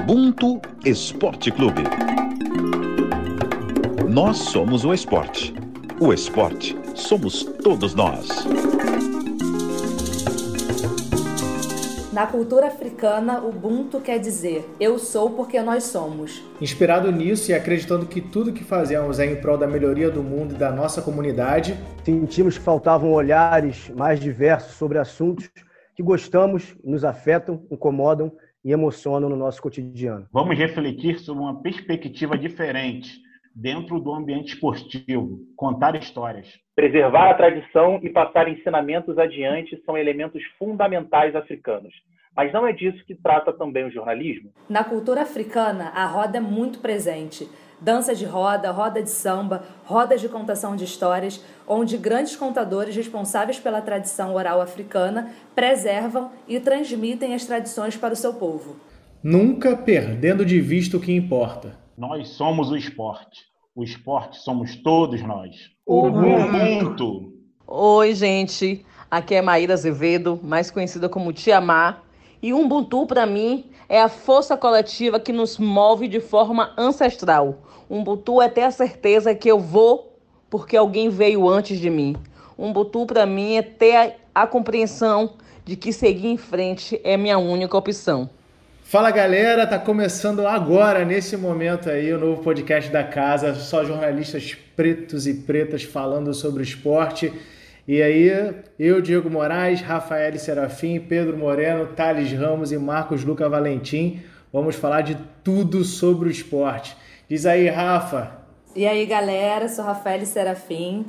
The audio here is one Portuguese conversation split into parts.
Ubuntu Esporte Clube. Nós somos o esporte. O esporte somos todos nós. Na cultura africana, Ubuntu quer dizer eu sou porque nós somos. Inspirado nisso e acreditando que tudo que fazemos é em prol da melhoria do mundo e da nossa comunidade, sentimos que faltavam olhares mais diversos sobre assuntos que gostamos, nos afetam, incomodam e emocionam no nosso cotidiano. Vamos refletir sobre uma perspectiva diferente dentro do ambiente esportivo, contar histórias. Preservar a tradição e passar ensinamentos adiante são elementos fundamentais africanos. Mas não é disso que trata também o jornalismo? Na cultura africana, a roda é muito presente. Dança de roda, roda de samba, rodas de contação de histórias, onde grandes contadores responsáveis pela tradição oral africana preservam e transmitem as tradições para o seu povo. Nunca perdendo de vista o que importa. Nós somos o esporte. O esporte somos todos nós. Ubuntu! Oi, gente. Aqui é Maíra Azevedo, mais conhecida como Tia Má. E Ubuntu, para mim, é a força coletiva que nos move de forma ancestral. Ubuntu é ter a certeza que eu vou porque alguém veio antes de mim. Ubuntu, para mim, é ter a, a compreensão de que seguir em frente é minha única opção. Fala galera, tá começando agora, nesse momento aí, o novo podcast da casa, só jornalistas pretos e pretas falando sobre esporte. E aí, eu, Diego Moraes, Rafael Serafim, Pedro Moreno, Thales Ramos e Marcos Luca Valentim, vamos falar de tudo sobre o esporte. Diz aí, Rafa. E aí, galera, sou Rafael Serafim,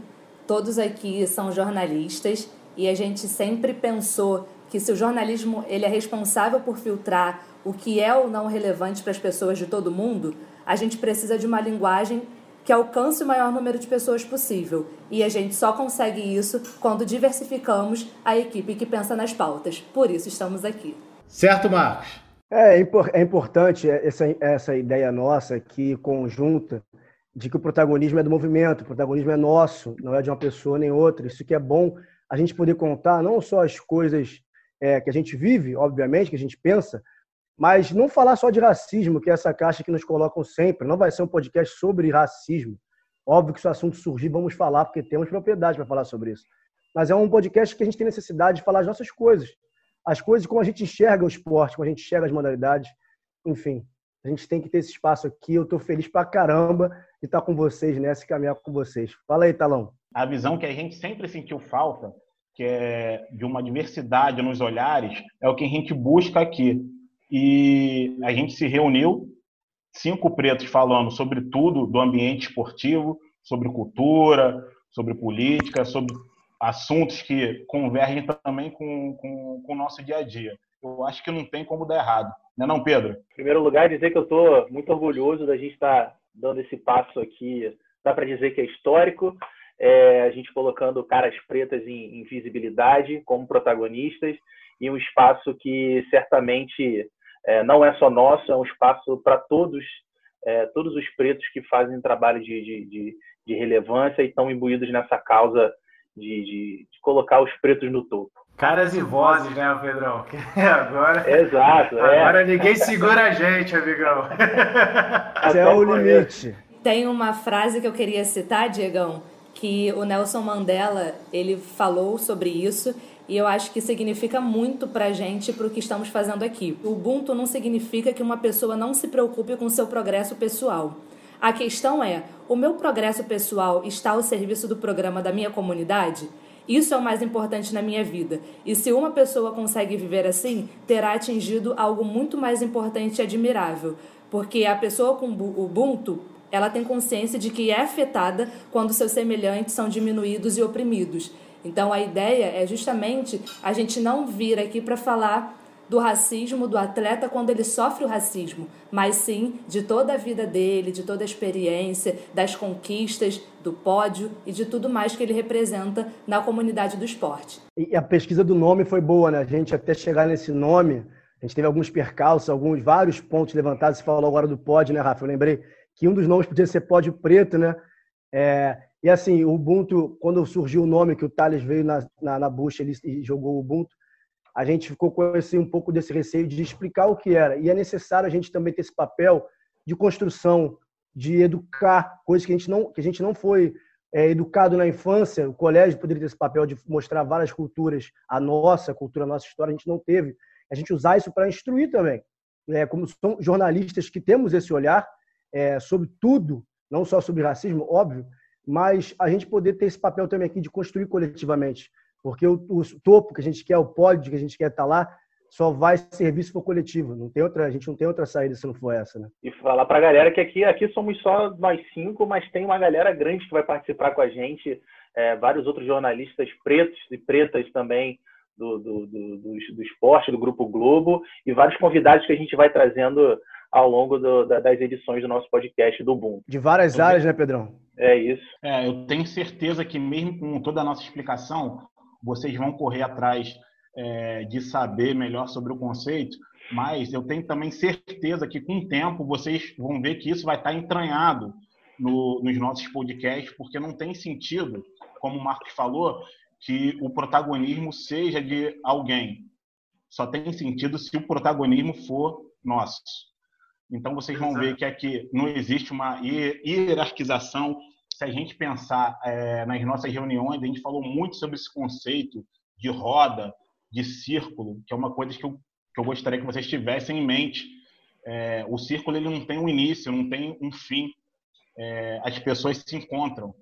todos aqui são jornalistas e a gente sempre pensou que se o jornalismo ele é responsável por filtrar o que é ou não relevante para as pessoas de todo mundo, a gente precisa de uma linguagem que alcance o maior número de pessoas possível. E a gente só consegue isso quando diversificamos a equipe que pensa nas pautas. Por isso estamos aqui. Certo, Marcos? É, é importante essa, essa ideia nossa aqui, conjunta, de que o protagonismo é do movimento, o protagonismo é nosso, não é de uma pessoa nem outra. Isso que é bom a gente poder contar não só as coisas é, que a gente vive, obviamente, que a gente pensa, mas não falar só de racismo, que é essa caixa que nos colocam sempre. Não vai ser um podcast sobre racismo. Óbvio que se o assunto surgir, vamos falar, porque temos propriedade para falar sobre isso. Mas é um podcast que a gente tem necessidade de falar as nossas coisas. As coisas como a gente enxerga o esporte, como a gente enxerga as modalidades. Enfim, a gente tem que ter esse espaço aqui. Eu estou feliz pra caramba de estar com vocês nessa e caminhar com vocês. Fala aí, Talão. A visão que a gente sempre sentiu falta, que é de uma diversidade nos olhares, é o que a gente busca aqui e a gente se reuniu, cinco pretos falando sobre tudo do ambiente esportivo, sobre cultura, sobre política, sobre assuntos que convergem também com, com, com o nosso dia a dia. Eu acho que não tem como dar errado. Não é não, Pedro? Em primeiro lugar, dizer que eu estou muito orgulhoso da gente estar tá dando esse passo aqui. Dá para dizer que é histórico. É, a gente colocando caras pretas em, em visibilidade como protagonistas e um espaço que certamente é, não é só nosso, é um espaço para todos, é, todos os pretos que fazem trabalho de, de, de, de relevância e estão imbuídos nessa causa de, de, de, colocar os pretos no topo. Caras e vozes, né, Pedrão? agora, Exato. É. Agora ninguém segura a gente, amigão. Até é o limite. Tem uma frase que eu queria citar, Diegão, que o Nelson Mandela ele falou sobre isso e eu acho que significa muito pra gente pro que estamos fazendo aqui. O Ubuntu não significa que uma pessoa não se preocupe com seu progresso pessoal. A questão é: o meu progresso pessoal está ao serviço do programa da minha comunidade? Isso é o mais importante na minha vida. E se uma pessoa consegue viver assim, terá atingido algo muito mais importante e admirável. Porque a pessoa com Ubuntu, ela tem consciência de que é afetada quando seus semelhantes são diminuídos e oprimidos. Então a ideia é justamente a gente não vir aqui para falar do racismo do atleta quando ele sofre o racismo, mas sim de toda a vida dele, de toda a experiência, das conquistas, do pódio e de tudo mais que ele representa na comunidade do esporte. E a pesquisa do nome foi boa, né? A gente até chegar nesse nome, a gente teve alguns percalços, alguns vários pontos levantados. Você falou agora do pódio, né, Rafa? Eu lembrei que um dos nomes podia ser pódio preto, né? É, e assim, o Ubuntu, quando surgiu o nome que o Thales veio na, na, na bucha ele, e jogou o Ubuntu, a gente ficou com esse, um pouco desse receio de explicar o que era. E é necessário a gente também ter esse papel de construção, de educar, coisas que a gente não, que a gente não foi é, educado na infância. O colégio poderia ter esse papel de mostrar várias culturas, a nossa cultura, a nossa história, a gente não teve. A gente usar isso para instruir também. É, como são jornalistas que temos esse olhar é, sobre tudo, não só sobre racismo, óbvio, mas a gente poder ter esse papel também aqui de construir coletivamente. Porque o, o topo que a gente quer, o pódio que a gente quer estar tá lá, só vai servir se for coletivo. Não tem outra, a gente não tem outra saída se não for essa, né? E falar para a galera que aqui, aqui somos só nós cinco, mas tem uma galera grande que vai participar com a gente, é, vários outros jornalistas pretos e pretas também do, do, do, do, do esporte, do Grupo Globo, e vários convidados que a gente vai trazendo ao longo do, das edições do nosso podcast do Boom. De várias áreas, né, Pedrão? É isso. É, eu tenho certeza que mesmo com toda a nossa explicação, vocês vão correr atrás é, de saber melhor sobre o conceito, mas eu tenho também certeza que com o tempo vocês vão ver que isso vai estar entranhado no, nos nossos podcasts, porque não tem sentido, como o Marcos falou, que o protagonismo seja de alguém. Só tem sentido se o protagonismo for nosso. Então vocês vão ver que aqui não existe uma hierarquização se a gente pensar é, nas nossas reuniões, a gente falou muito sobre esse conceito de roda, de círculo, que é uma coisa que eu, que eu gostaria que vocês tivessem em mente. É, o círculo ele não tem um início, não tem um fim. É, as pessoas se encontram.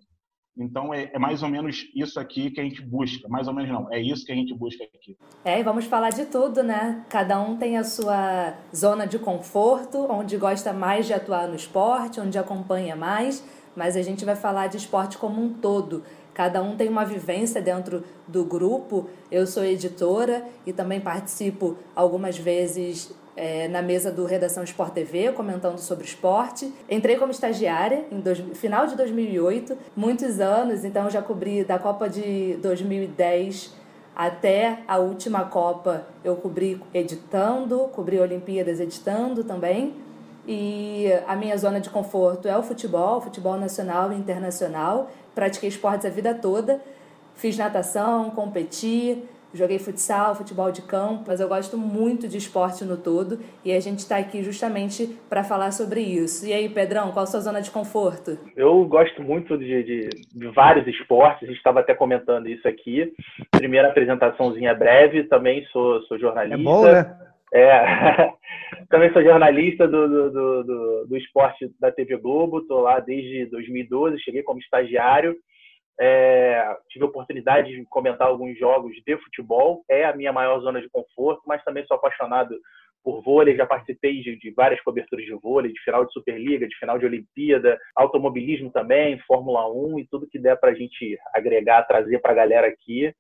Então é, é, mais ou menos isso aqui que a gente busca. Mais ou menos não, é isso que a gente busca aqui. É, e vamos falar de tudo, né? Cada um tem a sua zona de conforto, onde gosta mais de atuar no esporte, onde acompanha mais mas a gente vai falar de esporte como um todo. Cada um tem uma vivência dentro do grupo. Eu sou editora e também participo algumas vezes é, na mesa do Redação Sport TV, comentando sobre esporte. Entrei como estagiária em dois, final de 2008, muitos anos, então já cobri da Copa de 2010 até a última Copa. Eu cobri editando, cobri Olimpíadas editando também. E a minha zona de conforto é o futebol, futebol nacional e internacional. Pratiquei esportes a vida toda. Fiz natação, competi, joguei futsal, futebol de campo, mas eu gosto muito de esporte no todo e a gente está aqui justamente para falar sobre isso. E aí, Pedrão, qual a sua zona de conforto? Eu gosto muito de, de, de vários esportes, a gente estava até comentando isso aqui. Primeira apresentaçãozinha breve, também sou, sou jornalista. É bom, né? É, também sou jornalista do, do, do, do, esporte da TV Globo, estou lá desde 2012, cheguei como estagiário. É, tive a oportunidade de comentar alguns jogos de futebol, é a minha maior zona de conforto, mas também sou apaixonado por vôlei, já participei de, de várias coberturas de vôlei, de final de Superliga, de final de Olimpíada, automobilismo também, Fórmula 1 e tudo que der para a gente agregar, trazer para a galera aqui.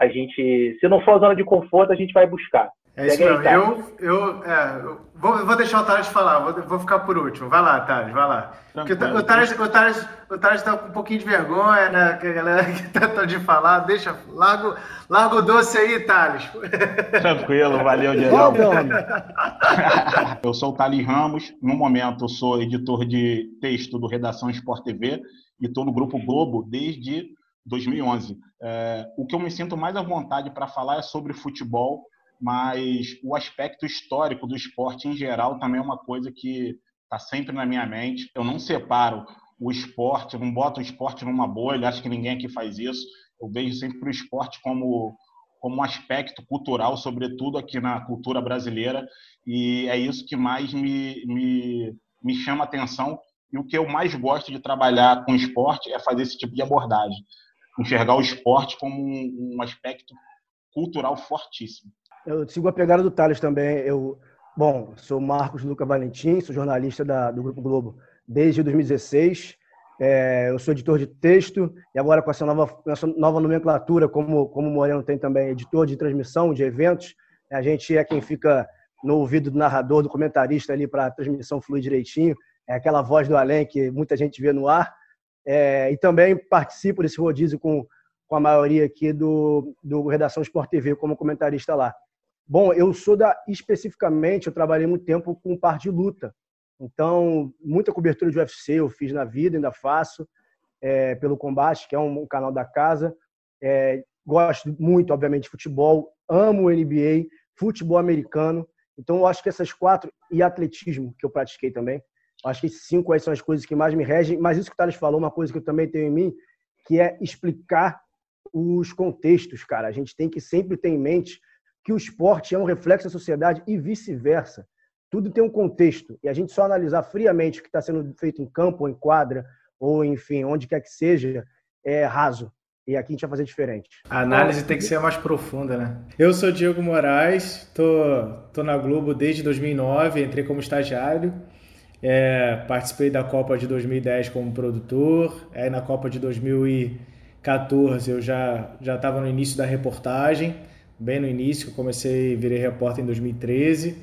A gente, se não for a zona de conforto, a gente vai buscar. É isso mesmo. Eu, eu, é, eu vou, vou deixar o Thales falar, vou, vou ficar por último. Vai lá, Thales, vai lá. Porque o Thales, o Thales, o Thales tá com um pouquinho de vergonha, né? Que a galera que tá de falar. Deixa, larga, larga o doce aí, Thales. Tranquilo, valeu, Diego. eu sou o Thales Ramos. No momento, eu sou editor de texto do Redação Sport TV e estou no Grupo Globo desde 2011. É, o que eu me sinto mais à vontade para falar é sobre futebol mas o aspecto histórico do esporte em geral também é uma coisa que está sempre na minha mente. Eu não separo o esporte, não boto o esporte numa bolha, acho que ninguém aqui faz isso. Eu vejo sempre o esporte como, como um aspecto cultural, sobretudo aqui na cultura brasileira, e é isso que mais me, me, me chama atenção. E o que eu mais gosto de trabalhar com esporte é fazer esse tipo de abordagem. Enxergar o esporte como um, um aspecto cultural fortíssimo. Eu sigo a pegada do Thales também. Eu, bom, sou Marcos Luca Valentim, sou jornalista da, do Grupo Globo desde 2016. É, eu sou editor de texto e agora com essa nova, essa nova nomenclatura, como, como o Moreno tem também editor de transmissão de eventos, a gente é quem fica no ouvido do narrador, do comentarista ali para a transmissão fluir direitinho. É aquela voz do além que muita gente vê no ar. É, e também participo desse rodízio com, com a maioria aqui do, do Redação Sport TV como comentarista lá. Bom, eu sou da especificamente, eu trabalhei muito tempo com parte de luta. Então, muita cobertura de UFC eu fiz na vida, ainda faço, é, pelo Combate, que é um, um canal da casa. É, gosto muito, obviamente, de futebol. amo o NBA, futebol americano. Então, eu acho que essas quatro, e atletismo, que eu pratiquei também, acho que cinco aí são as coisas que mais me regem. Mas isso que o Thales falou, uma coisa que eu também tenho em mim, que é explicar os contextos, cara. A gente tem que sempre ter em mente que o esporte é um reflexo da sociedade e vice-versa. Tudo tem um contexto. E a gente só analisar friamente o que está sendo feito em campo, ou em quadra, ou enfim, onde quer que seja, é raso. E aqui a gente vai fazer diferente. A análise tem que ser mais profunda, né? Eu sou Diego Moraes, tô, tô na Globo desde 2009, entrei como estagiário. É, participei da Copa de 2010 como produtor. Aí na Copa de 2014 eu já já estava no início da reportagem, bem no início. Eu comecei, virei repórter em 2013.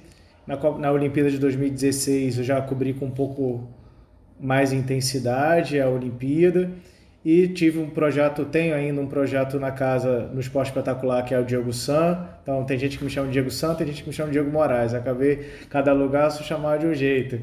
Na, na Olimpíada de 2016 eu já cobri com um pouco mais intensidade a Olimpíada. E tive um projeto, tenho ainda um projeto na casa, no Esporte Espetacular, que é o Diego San. Então tem gente que me chama de Diego San, tem gente que me chama de Diego Moraes. Acabei, cada lugar, se chamar de um jeito.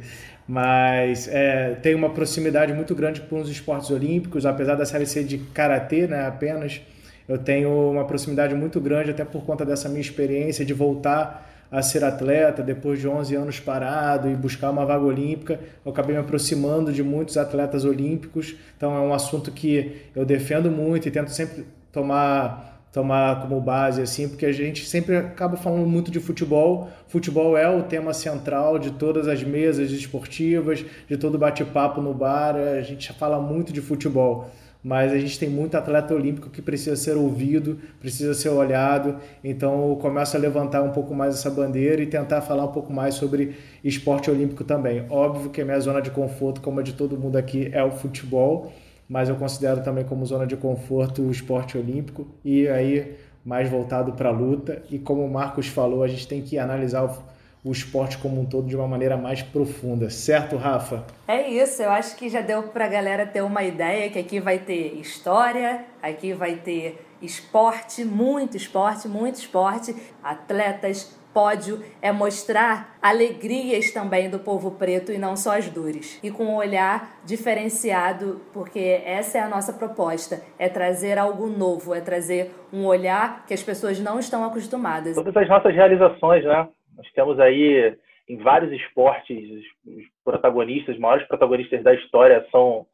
Mas é, tem uma proximidade muito grande com os esportes olímpicos, apesar da série ser de karatê, né, apenas. Eu tenho uma proximidade muito grande, até por conta dessa minha experiência de voltar a ser atleta depois de 11 anos parado e buscar uma vaga olímpica. Eu acabei me aproximando de muitos atletas olímpicos, então é um assunto que eu defendo muito e tento sempre tomar tomar como base assim, porque a gente sempre acaba falando muito de futebol. Futebol é o tema central de todas as mesas esportivas, de todo bate-papo no bar, a gente fala muito de futebol mas a gente tem muito atleta olímpico que precisa ser ouvido, precisa ser olhado. Então eu começo a levantar um pouco mais essa bandeira e tentar falar um pouco mais sobre esporte olímpico também. Óbvio que a minha zona de conforto, como a de todo mundo aqui, é o futebol, mas eu considero também como zona de conforto o esporte olímpico e aí mais voltado para a luta. E como o Marcos falou, a gente tem que analisar o o esporte como um todo de uma maneira mais profunda, certo, Rafa? É isso, eu acho que já deu para a galera ter uma ideia que aqui vai ter história, aqui vai ter esporte, muito esporte, muito esporte, atletas, pódio, é mostrar alegrias também do povo preto e não só as dores. E com um olhar diferenciado, porque essa é a nossa proposta, é trazer algo novo, é trazer um olhar que as pessoas não estão acostumadas. Todas as nossas realizações, né? Nós temos aí em vários esportes os protagonistas, os maiores protagonistas da história são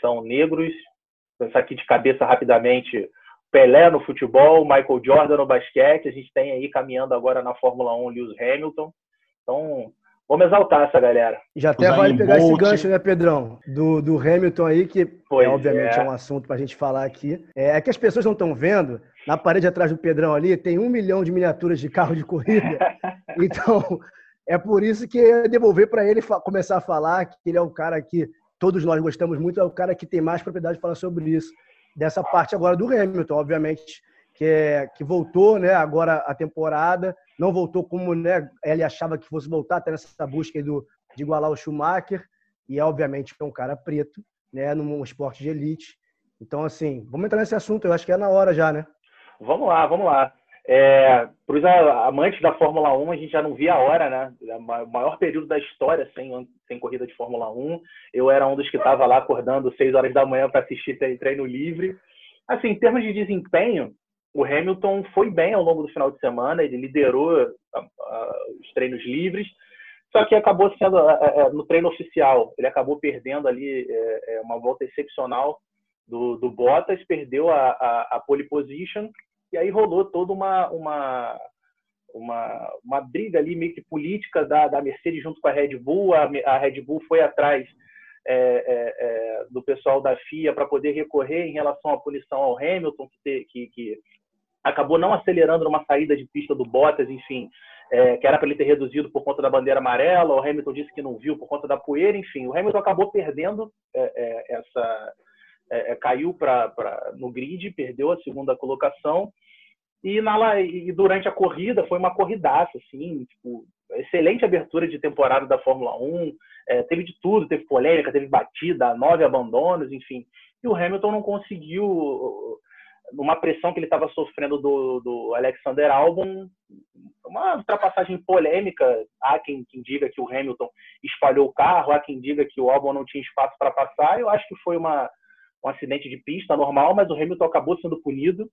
são negros. Pensar aqui de cabeça rapidamente, Pelé no futebol, Michael Jordan no basquete, a gente tem aí caminhando agora na Fórmula 1 Lewis Hamilton. Então, vamos exaltar essa galera. Já até vale pegar esse gancho, né, Pedrão? Do, do Hamilton aí, que é, obviamente é. é um assunto para a gente falar aqui. É, é que as pessoas não estão vendo, na parede atrás do Pedrão ali, tem um milhão de miniaturas de carro de corrida. Então, é por isso que eu devolver para ele começar a falar que ele é o cara que todos nós gostamos muito, é o cara que tem mais propriedade de falar sobre isso. Dessa parte agora do Hamilton, obviamente, que, é, que voltou né, agora a temporada, não voltou como né, ele achava que fosse voltar, até nessa busca do, de igualar o Schumacher, e é obviamente é um cara preto, né, num esporte de elite. Então, assim, vamos entrar nesse assunto, eu acho que é na hora já, né? Vamos lá, vamos lá. É, Para os amantes da Fórmula 1, a gente já não via a hora, né? O maior período da história sem, sem corrida de Fórmula 1. Eu era um dos que estava lá acordando 6 horas da manhã para assistir treino livre. Assim, em termos de desempenho, o Hamilton foi bem ao longo do final de semana, ele liderou uh, uh, os treinos livres, só que acabou sendo uh, no treino oficial, ele acabou perdendo ali é, é, uma volta excepcional do, do Bottas, perdeu a, a, a pole position e aí rolou toda uma, uma, uma, uma briga ali meio que política da, da Mercedes junto com a Red Bull. A, a Red Bull foi atrás é, é, é, do pessoal da FIA para poder recorrer em relação à punição ao Hamilton, que, que, que acabou não acelerando numa saída de pista do Bottas, enfim, é, que era para ele ter reduzido por conta da bandeira amarela. O Hamilton disse que não viu por conta da poeira, enfim, o Hamilton acabou perdendo é, é, essa é, é, caiu pra, pra, no grid, perdeu a segunda colocação. E, na, e durante a corrida foi uma corridaça, assim, tipo, excelente abertura de temporada da Fórmula 1, é, teve de tudo, teve polêmica, teve batida, nove abandonos, enfim. E o Hamilton não conseguiu, numa pressão que ele estava sofrendo do, do Alexander Albon, uma ultrapassagem polêmica. Há quem, quem, diga que o Hamilton espalhou o carro, há quem diga que o Albon não tinha espaço para passar. Eu acho que foi uma, um acidente de pista normal, mas o Hamilton acabou sendo punido.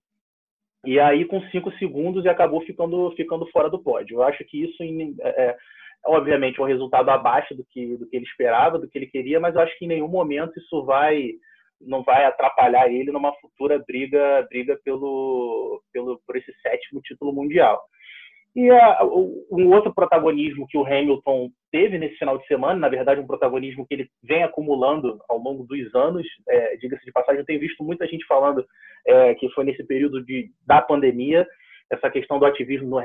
e aí com cinco segundos e acabou ficando, ficando fora do pódio. Eu acho que isso, é, é obviamente, é um resultado abaixo do que, do que ele esperava, do que ele queria, mas eu acho que em nenhum momento isso vai não vai atrapalhar ele numa futura briga briga pelo, pelo por esse sétimo título mundial. E a, um outro protagonismo que o Hamilton teve nesse final de semana, na verdade, um protagonismo que ele vem acumulando ao longo dos anos, é, diga-se de passagem, eu tenho visto muita gente falando é, que foi nesse período de, da pandemia, essa questão do ativismo no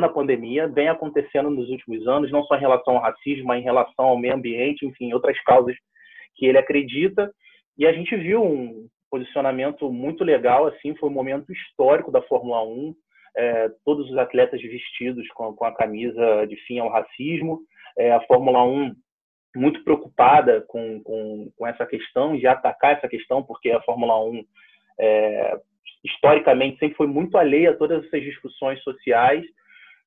na pandemia, vem acontecendo nos últimos anos, não só em relação ao racismo, mas em relação ao meio ambiente, enfim, outras causas que ele acredita. E a gente viu um posicionamento muito legal, assim, foi um momento histórico da Fórmula 1, é, todos os atletas vestidos com, com, a camisa de fim ao racismo, é, a Fórmula 1 muito preocupada com, com, com, essa questão, de atacar essa questão, porque a Fórmula 1 é, historicamente sempre foi muito alheia a todas essas discussões sociais,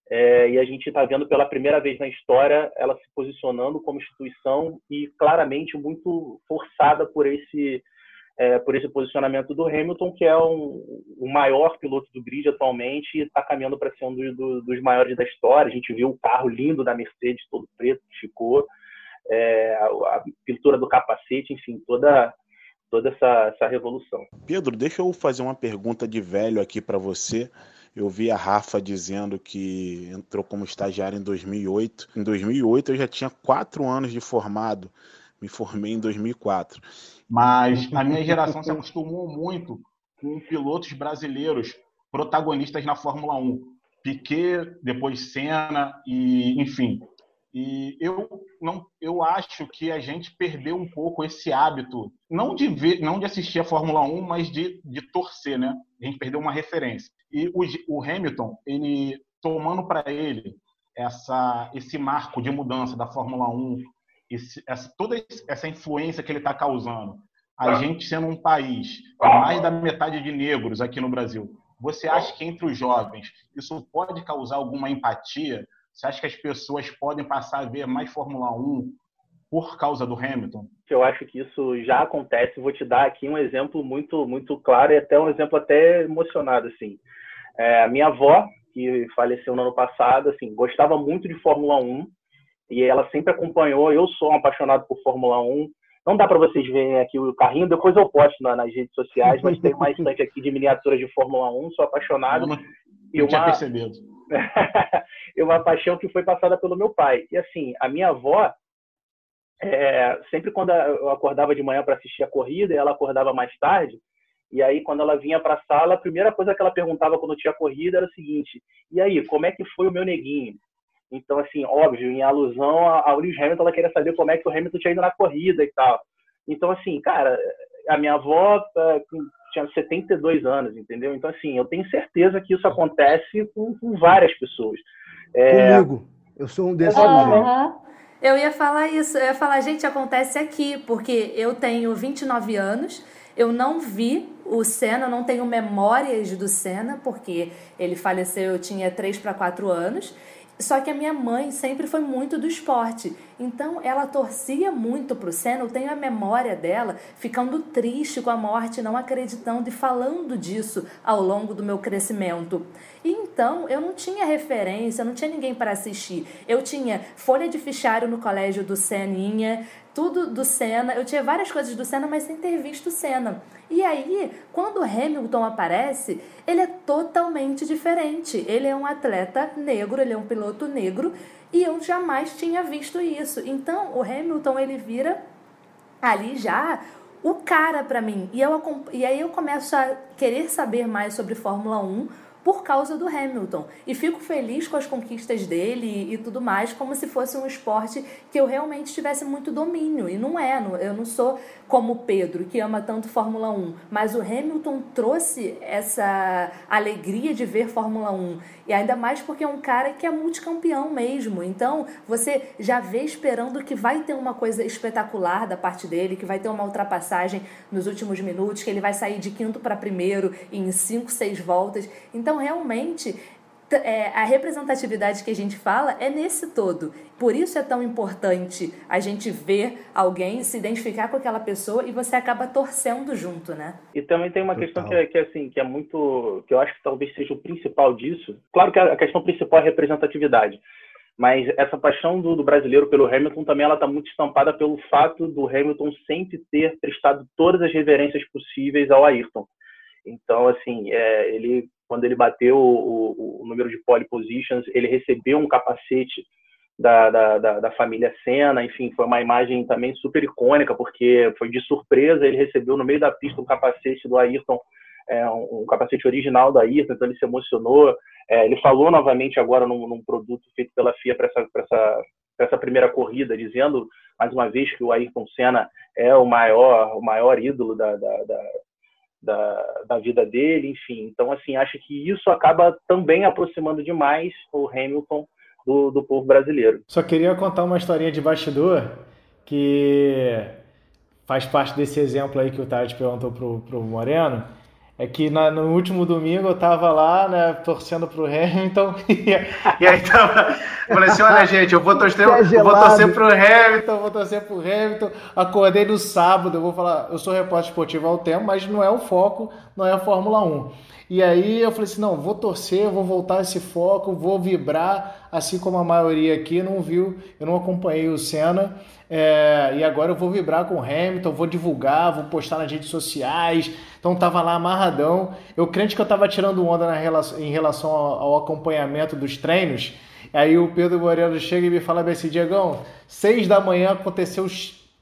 é, e a gente está vendo pela primeira vez na história ela se posicionando como instituição e claramente muito forçada por esse é, por esse posicionamento do Hamilton, que é um, o maior piloto do grid atualmente e está caminhando para ser um do, do, dos maiores da história. A gente viu o carro lindo da Mercedes, todo preto, ficou, é, a, a, pintura do capacete, enfim, toda, toda essa, essa revolução. Pedro, deixa eu fazer uma pergunta de velho aqui para você. Eu vi a Rafa dizendo que entrou como estagiário em 2008. Em 2008 eu já tinha quatro anos de formado. Me formei em 2004. Mas a minha geração se acostumou muito com pilotos brasileiros protagonistas na Fórmula 1. Piquet, depois Senna e enfim. E eu não eu acho que a gente perdeu um pouco esse hábito, não de ver, não de assistir a Fórmula 1, mas de, de torcer, né? A gente perdeu uma referência. E o, o Hamilton, ele tomando para ele essa esse marco de mudança da Fórmula 1 esse, essa, toda essa influência que ele está causando, a gente sendo um país mais da metade de negros aqui no Brasil, você acha que entre os jovens isso pode causar alguma empatia? Você acha que as pessoas podem passar a ver mais Fórmula 1 por causa do Hamilton? Eu acho que isso já acontece. Vou te dar aqui um exemplo muito muito claro e até um exemplo até emocionado assim. É, a minha avó que faleceu no ano passado, assim, gostava muito de Fórmula 1 e ela sempre acompanhou. Eu sou um apaixonado por Fórmula 1. Não dá para vocês verem aqui o carrinho, depois eu posto na, nas redes sociais, mas tem uma estante aqui de miniaturas de Fórmula 1, sou apaixonado. Não, e uma... tinha percebido. e uma paixão que foi passada pelo meu pai. E assim, a minha avó, é, sempre quando eu acordava de manhã para assistir a corrida, ela acordava mais tarde, e aí quando ela vinha para a sala, a primeira coisa que ela perguntava quando tinha corrida era o seguinte: e aí, como é que foi o meu neguinho? Então, assim, óbvio, em alusão a, Lewis Hamilton, ela queria saber como é que o Hamilton tinha ido na corrida e tal. Então, assim, cara, a minha avó uh, tinha 72 anos, entendeu? Então, assim, eu tenho certeza que isso acontece com, com várias pessoas. É... Comigo. Eu sou um desses. Uhum. Eu ia falar isso. Eu ia falar, gente, acontece aqui, porque eu tenho 29 anos, eu não vi o Senna, não tenho memórias do Senna, porque ele faleceu, eu tinha 3 para 4 anos. Só que a minha mãe sempre foi muito do esporte. Então ela torcia muito pro Senna. Eu tenho a memória dela ficando triste com a morte, não acreditando e falando disso ao longo do meu crescimento. E então eu não tinha referência, não tinha ninguém para assistir. Eu tinha folha de fichário no colégio do Seninha, tudo do Senna. Eu tinha várias coisas do Senna, mas sem ter visto o Senna. E aí, quando o Hamilton aparece, ele é totalmente diferente. Ele é um atleta negro, ele é um piloto negro, e eu jamais tinha visto isso. Então, o Hamilton ele vira ali já o cara para mim. E, eu, e aí eu começo a querer saber mais sobre Fórmula 1 por causa do Hamilton. E fico feliz com as conquistas dele e, tudo mais, como se fosse um esporte que eu realmente tivesse muito domínio. E não é, eu não sou como o Pedro, que ama tanto Fórmula 1, mas o Hamilton trouxe essa alegria de ver Fórmula 1. E ainda mais porque é um cara que é multicampeão mesmo. Então, você já vê esperando que vai ter uma coisa espetacular da parte dele, que vai ter uma ultrapassagem nos últimos minutos, que ele vai sair de quinto para primeiro em cinco, seis voltas. Então, realmente, é, a representatividade que a gente fala é nesse todo. Por isso é tão importante a gente ver alguém, se identificar com aquela pessoa e você acaba torcendo junto, né? E também tem uma Total. questão que é, que é, assim, que é muito, que eu acho que talvez seja o principal disso. Claro que a questão principal é a representatividade, mas essa paixão do, do brasileiro pelo Hamilton também ela está muito estampada pelo fato do Hamilton sempre ter prestado todas as reverências possíveis ao Ayrton. Então, assim, é, ele quando ele bateu o, o, número de pole positions, ele recebeu um capacete da, da, da, da, família Senna, enfim, foi uma imagem também super icônica, porque foi de surpresa, ele recebeu no meio da pista um capacete do Ayrton, é, um, um, capacete original do Ayrton, então ele se emocionou. É, ele falou novamente agora num, num, produto feito pela FIA para essa, essa, essa primeira corrida, dizendo mais uma vez que o Ayrton Senna é o maior, o maior ídolo da, da, da da, da vida dele, enfim. Então, assim, acho que isso acaba também aproximando demais o Hamilton do, do povo brasileiro. Só queria contar uma historinha de bastidor que faz parte desse exemplo aí que o Tade perguntou pro, pro Moreno é que na, no último domingo eu tava lá, né, torcendo pro Hamilton, e, e aí tava. Falei assim: olha, gente, eu vou torcer, eu vou torcer pro Hamilton, vou torcer pro Hamilton. Acordei no sábado, eu vou falar, eu sou repórter esportivo ao tempo, mas não é o foco, não é a Fórmula 1. E aí eu falei assim: não, vou torcer, vou voltar esse foco, vou vibrar, assim como a maioria aqui não viu, eu não acompanhei o Senna. É, e agora eu vou vibrar com o Hamilton, vou divulgar, vou postar nas redes sociais. Então tava lá amarradão. Eu crente que eu tava tirando onda relação, em relação ao, ao acompanhamento dos treinos. Aí o Pedro Moreno chega e me fala assim, Diegão, seis da manhã aconteceu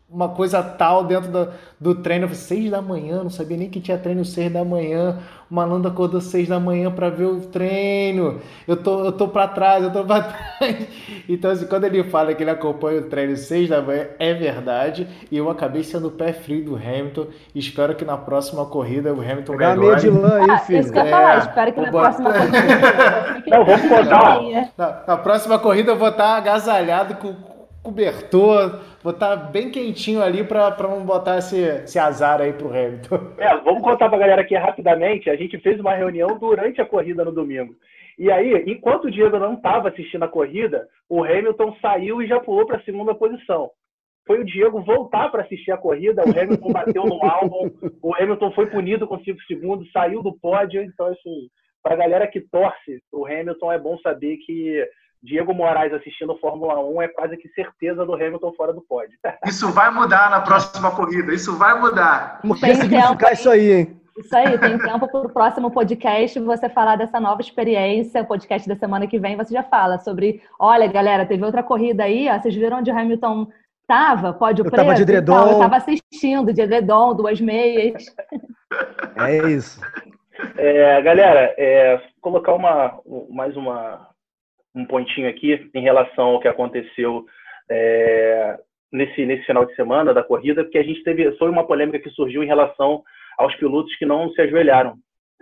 uma coisa tal dentro do, do treino. Eu falei, seis da manhã, não sabia nem que tinha treino seis da manhã. O malandro acordou seis da manhã para ver o treino. Eu tô, eu tô para trás, eu tô para trás. Então, assim, quando ele fala que ele acompanha o treino seis da manhã, é verdade. E eu acabei sendo o pé frio do Hamilton. Espero que na próxima corrida o Hamilton melhore. meia de lã aí, filho. Ah, isso que eu ia falar, é, espero que na próxima corrida... não, vamos contar. Na, na próxima corrida eu vou estar agasalhado com cobertor, vou estar bem quentinho ali para não botar esse, esse azar aí pro Hamilton. É, vamos contar pra galera aqui rapidamente. A gente fez uma reunião durante a corrida no domingo. E aí, enquanto o Diego não estava assistindo a corrida, o Hamilton saiu e já pulou para a segunda posição. Foi o Diego voltar para assistir a corrida, o Hamilton bateu no álbum, o Hamilton foi punido com 5 segundos, saiu do pódio. Então, assim, para a galera que torce o Hamilton, é bom saber que Diego Moraes assistindo Fórmula 1 é quase que certeza do Hamilton fora do pódio. Isso vai mudar na próxima corrida, isso vai mudar. Como que significar isso aí, hein? Isso aí, tem tempo para o próximo podcast você falar dessa nova experiência. O podcast da semana que vem você já fala sobre: olha, galera, teve outra corrida aí, ó, vocês viram onde o Hamilton estava? Pódio eu preto? Tava de edredom. Eu estava assistindo, de edredom, duas meias. É isso. É, galera, é, colocar uma, mais uma, um pontinho aqui em relação ao que aconteceu é, nesse, nesse final de semana da corrida, porque a gente teve foi uma polêmica que surgiu em relação aos pilotos que não se ajoelharam.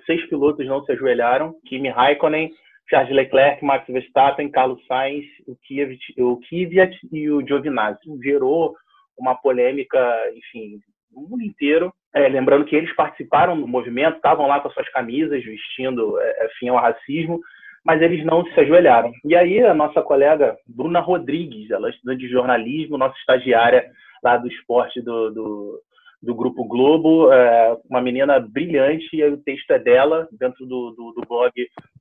Seis pilotos não se ajoelharam: Kimi Raikkonen, Charles Leclerc, Max Verstappen, Carlos Sainz, o Kvyat, o Kvyat e o Giovinazzi. Gerou uma polêmica, enfim, no mundo inteiro. É, lembrando que eles participaram do movimento, estavam lá com as suas camisas, vestindo é, é fim ao racismo, mas eles não se ajoelharam. E aí a nossa colega Bruna Rodrigues, ela é estudante de jornalismo, nossa estagiária lá do esporte do, do, do Grupo Globo, é uma menina brilhante, e o texto é dela, dentro do, do, do blog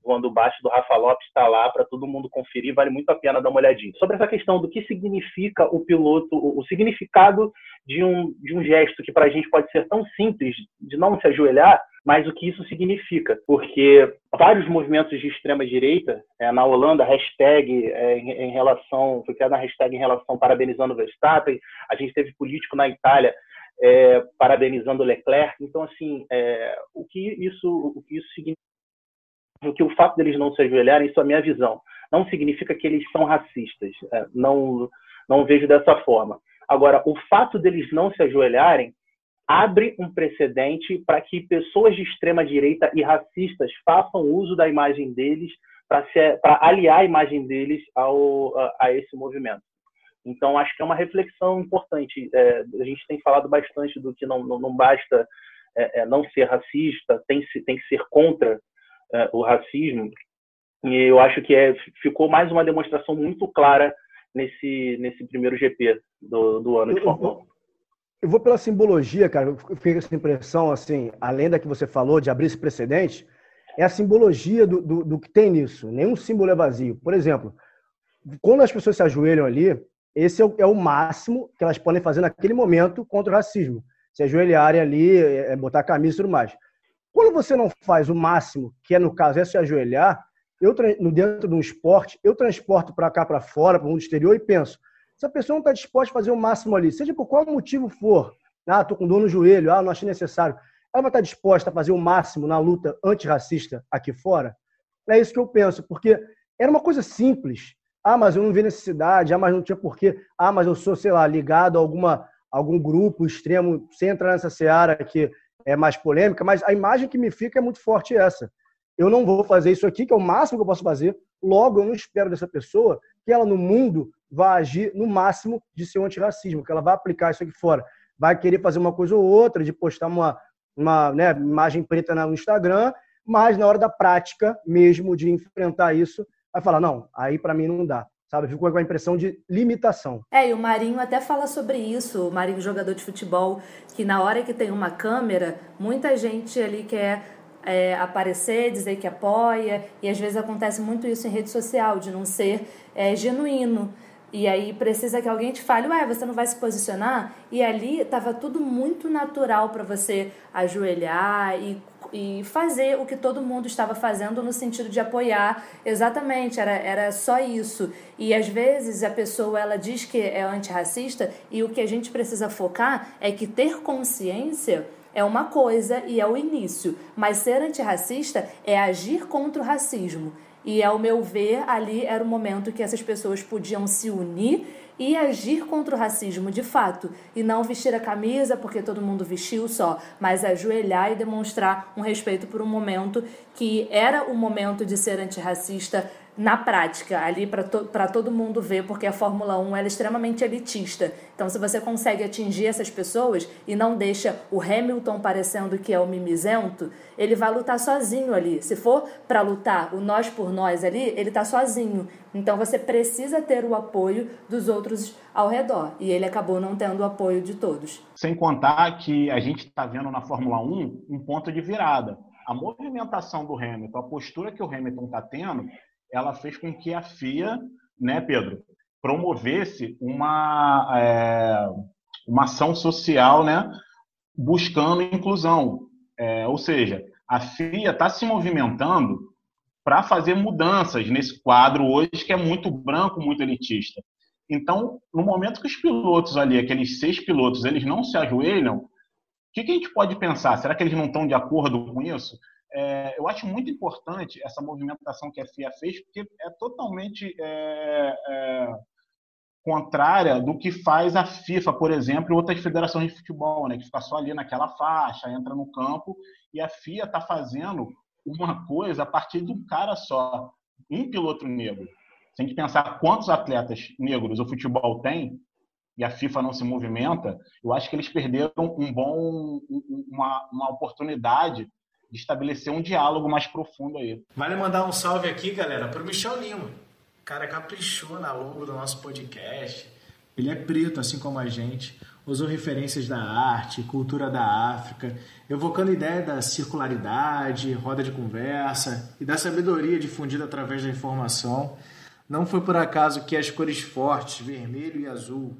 Voando Baixo, do Rafa Lopes, está lá para todo mundo conferir, vale muito a pena dar uma olhadinha. Sobre essa questão do que significa o piloto, o, o significado de um, de um gesto que para a gente pode ser tão simples, de não se ajoelhar, mas o que isso significa, porque vários movimentos de extrema direita, é, na Holanda, hashtag é, em, em, relação, foi criada a hashtag em relação parabenizando Verstappen, a gente teve político na Itália é, parabenizando Leclerc, então assim, é, o que isso, o que isso significa, o que o fato deles não se ajoelharem, isso é a minha visão, não significa que eles são racistas, é, não, não vejo dessa forma. Agora, o fato deles não se ajoelharem abre um precedente para que pessoas de extrema direita e racistas façam uso da imagem deles para aliar a imagem deles ao, a, a, esse movimento. Então, acho que é uma reflexão importante. É, a gente tem falado bastante do que não, não, não basta é, é não ser racista, tem, tem que ser contra é, o racismo. E eu acho que é, ficou mais uma demonstração muito clara nesse, nesse primeiro GP do, do ano de Fórmula 1. Eu vou pela simbologia, cara. Eu fiquei com essa impressão, assim, além da que você falou, de abrir esse precedente, é a simbologia do, do, do, que tem nisso. Nenhum símbolo é vazio. Por exemplo, quando as pessoas se ajoelham ali, esse é o, é o máximo que elas podem fazer naquele momento contra o racismo. Se ajoelharem ali, é, é botar camisa e tudo mais. Quando você não faz o máximo, que é no caso é se ajoelhar, eu no dentro de um esporte, eu transporto para cá para fora, para o mundo exterior e penso, se a pessoa não está disposta a fazer o máximo ali, seja por qual motivo for, ah, estou com dor no joelho, ah, não achei necessário, ela vai estar disposta a fazer o máximo na luta antirracista aqui fora? É isso que eu penso, porque era uma coisa simples. Ah, mas eu não vi necessidade, ah, mas não tinha porquê, ah, mas eu sou, sei lá, ligado a alguma, algum grupo extremo, sem entrar nessa seara que é mais polêmica, mas a imagem que me fica é muito forte essa. Eu não vou fazer isso aqui, que é o máximo que eu posso fazer, logo eu não espero dessa pessoa que ela no mundo vá agir no máximo de seu antirracismo, que ela vai aplicar isso aqui fora. Vai querer fazer uma coisa ou outra, de postar uma, uma né, imagem preta no Instagram, mas na hora da prática mesmo de enfrentar isso, vai falar, não, aí para mim não dá. Sabe, ficou com a impressão de limitação. É, e o Marinho até fala sobre isso, o Marinho jogador de futebol, que na hora que tem uma câmera, muita gente ali quer é, aparecer, dizer que apoia, e às vezes acontece muito isso em rede social, de não ser é, genuíno. E aí precisa que alguém te fale, ué, você não vai se posicionar? E ali estava tudo muito natural para você ajoelhar e, e fazer o que todo mundo estava fazendo no sentido de apoiar. Exatamente, era, era só isso. E às vezes a pessoa ela diz que é antirracista e o que a gente precisa focar é que ter consciência é uma coisa e é o início, mas ser antirracista é agir contra o racismo. E, ao meu ver, ali era o momento que essas pessoas podiam se unir e agir contra o racismo de fato, e não vestir a camisa porque todo mundo vestiu só, mas ajoelhar e demonstrar um respeito por um momento que era o momento de ser antirracista na prática, ali para to todo mundo ver, porque a Fórmula 1 é extremamente elitista. Então, se você consegue atingir essas pessoas e não deixa o Hamilton parecendo que é o mimizento, ele vai lutar sozinho ali. Se for para lutar o nós por nós ali, ele está sozinho. Então, você precisa ter o apoio dos outros ao redor. E ele acabou não tendo o apoio de todos. Sem contar que a gente está vendo na Fórmula 1 um ponto de virada. A movimentação do Hamilton, a postura que o Hamilton está tendo, ela fez com que a FIA, né, Pedro, promovesse uma, é, uma ação social, né, buscando inclusão. É, ou seja, a FIA está se movimentando para fazer mudanças nesse quadro hoje que é muito branco, muito elitista. Então, no momento que os pilotos ali, aqueles seis pilotos, eles não se ajoelham, o que, que a gente pode pensar? Será que eles não estão de acordo com isso? É, eu acho muito importante essa movimentação que a FIA fez, porque é totalmente é, é, contrária do que faz a FIFA, por exemplo, e outras federações de futebol, né, que fica só ali naquela faixa, entra no campo, e a FIA está fazendo uma coisa a partir de um cara só, um piloto negro. A gente pensar quantos atletas negros o futebol tem, e a FIFA não se movimenta, eu acho que eles perderam um bom, uma, uma oportunidade estabelecer um diálogo mais profundo aí. Vale mandar um salve aqui, galera, para o Michel Lima. O cara caprichou na logo do nosso podcast. Ele é preto, assim como a gente. Usou referências da arte, cultura da África, evocando ideia da circularidade, roda de conversa e da sabedoria difundida através da informação. Não foi por acaso que as cores fortes, vermelho e azul,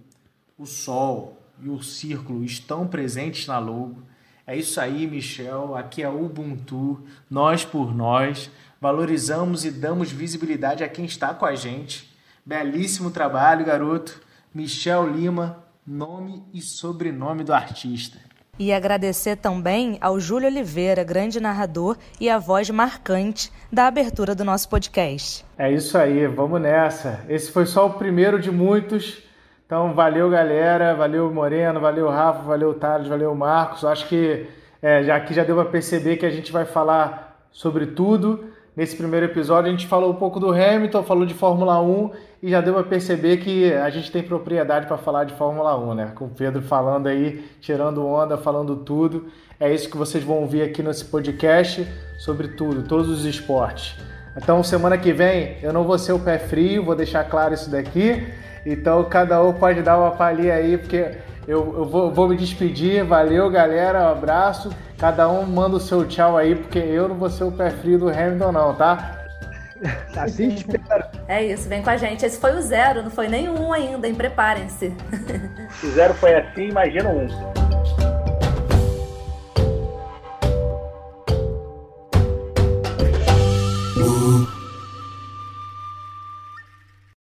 o sol e o círculo estão presentes na logo é isso aí, Michel. Aqui é Ubuntu, nós por nós. Valorizamos e damos visibilidade a quem está com a gente. Belíssimo trabalho, garoto. Michel Lima, nome e sobrenome do artista. E agradecer também ao Júlio Oliveira, grande narrador e a voz marcante da abertura do nosso podcast. É isso aí, vamos nessa. Esse foi só o primeiro de muitos. Então, valeu, galera. Valeu, Moreno. Valeu, Rafa. Valeu, Thales. Valeu, Marcos. Acho que é, já aqui já deu para perceber que a gente vai falar sobre tudo. Nesse primeiro episódio, a gente falou um pouco do Hamilton, falou de Fórmula 1 e já deu para perceber que a gente tem propriedade para falar de Fórmula 1, né? Com o Pedro falando aí, tirando onda, falando tudo. É isso que vocês vão ouvir aqui nesse podcast sobre tudo, todos os esportes. Então, semana que vem eu não vou ser o pé frio, vou deixar claro isso daqui. Então, cada um pode dar uma palhinha aí, porque eu, eu vou, vou, me despedir. Valeu, galera. Um abraço. Cada um manda o seu tchau aí, porque eu não vou ser o pé frio do Hamilton, não, tá? Assim espero. É isso, vem com a gente. Esse foi o zero, não foi nenhum ainda, hein? Preparem-se. Se zero foi assim, imagina um. Ooh.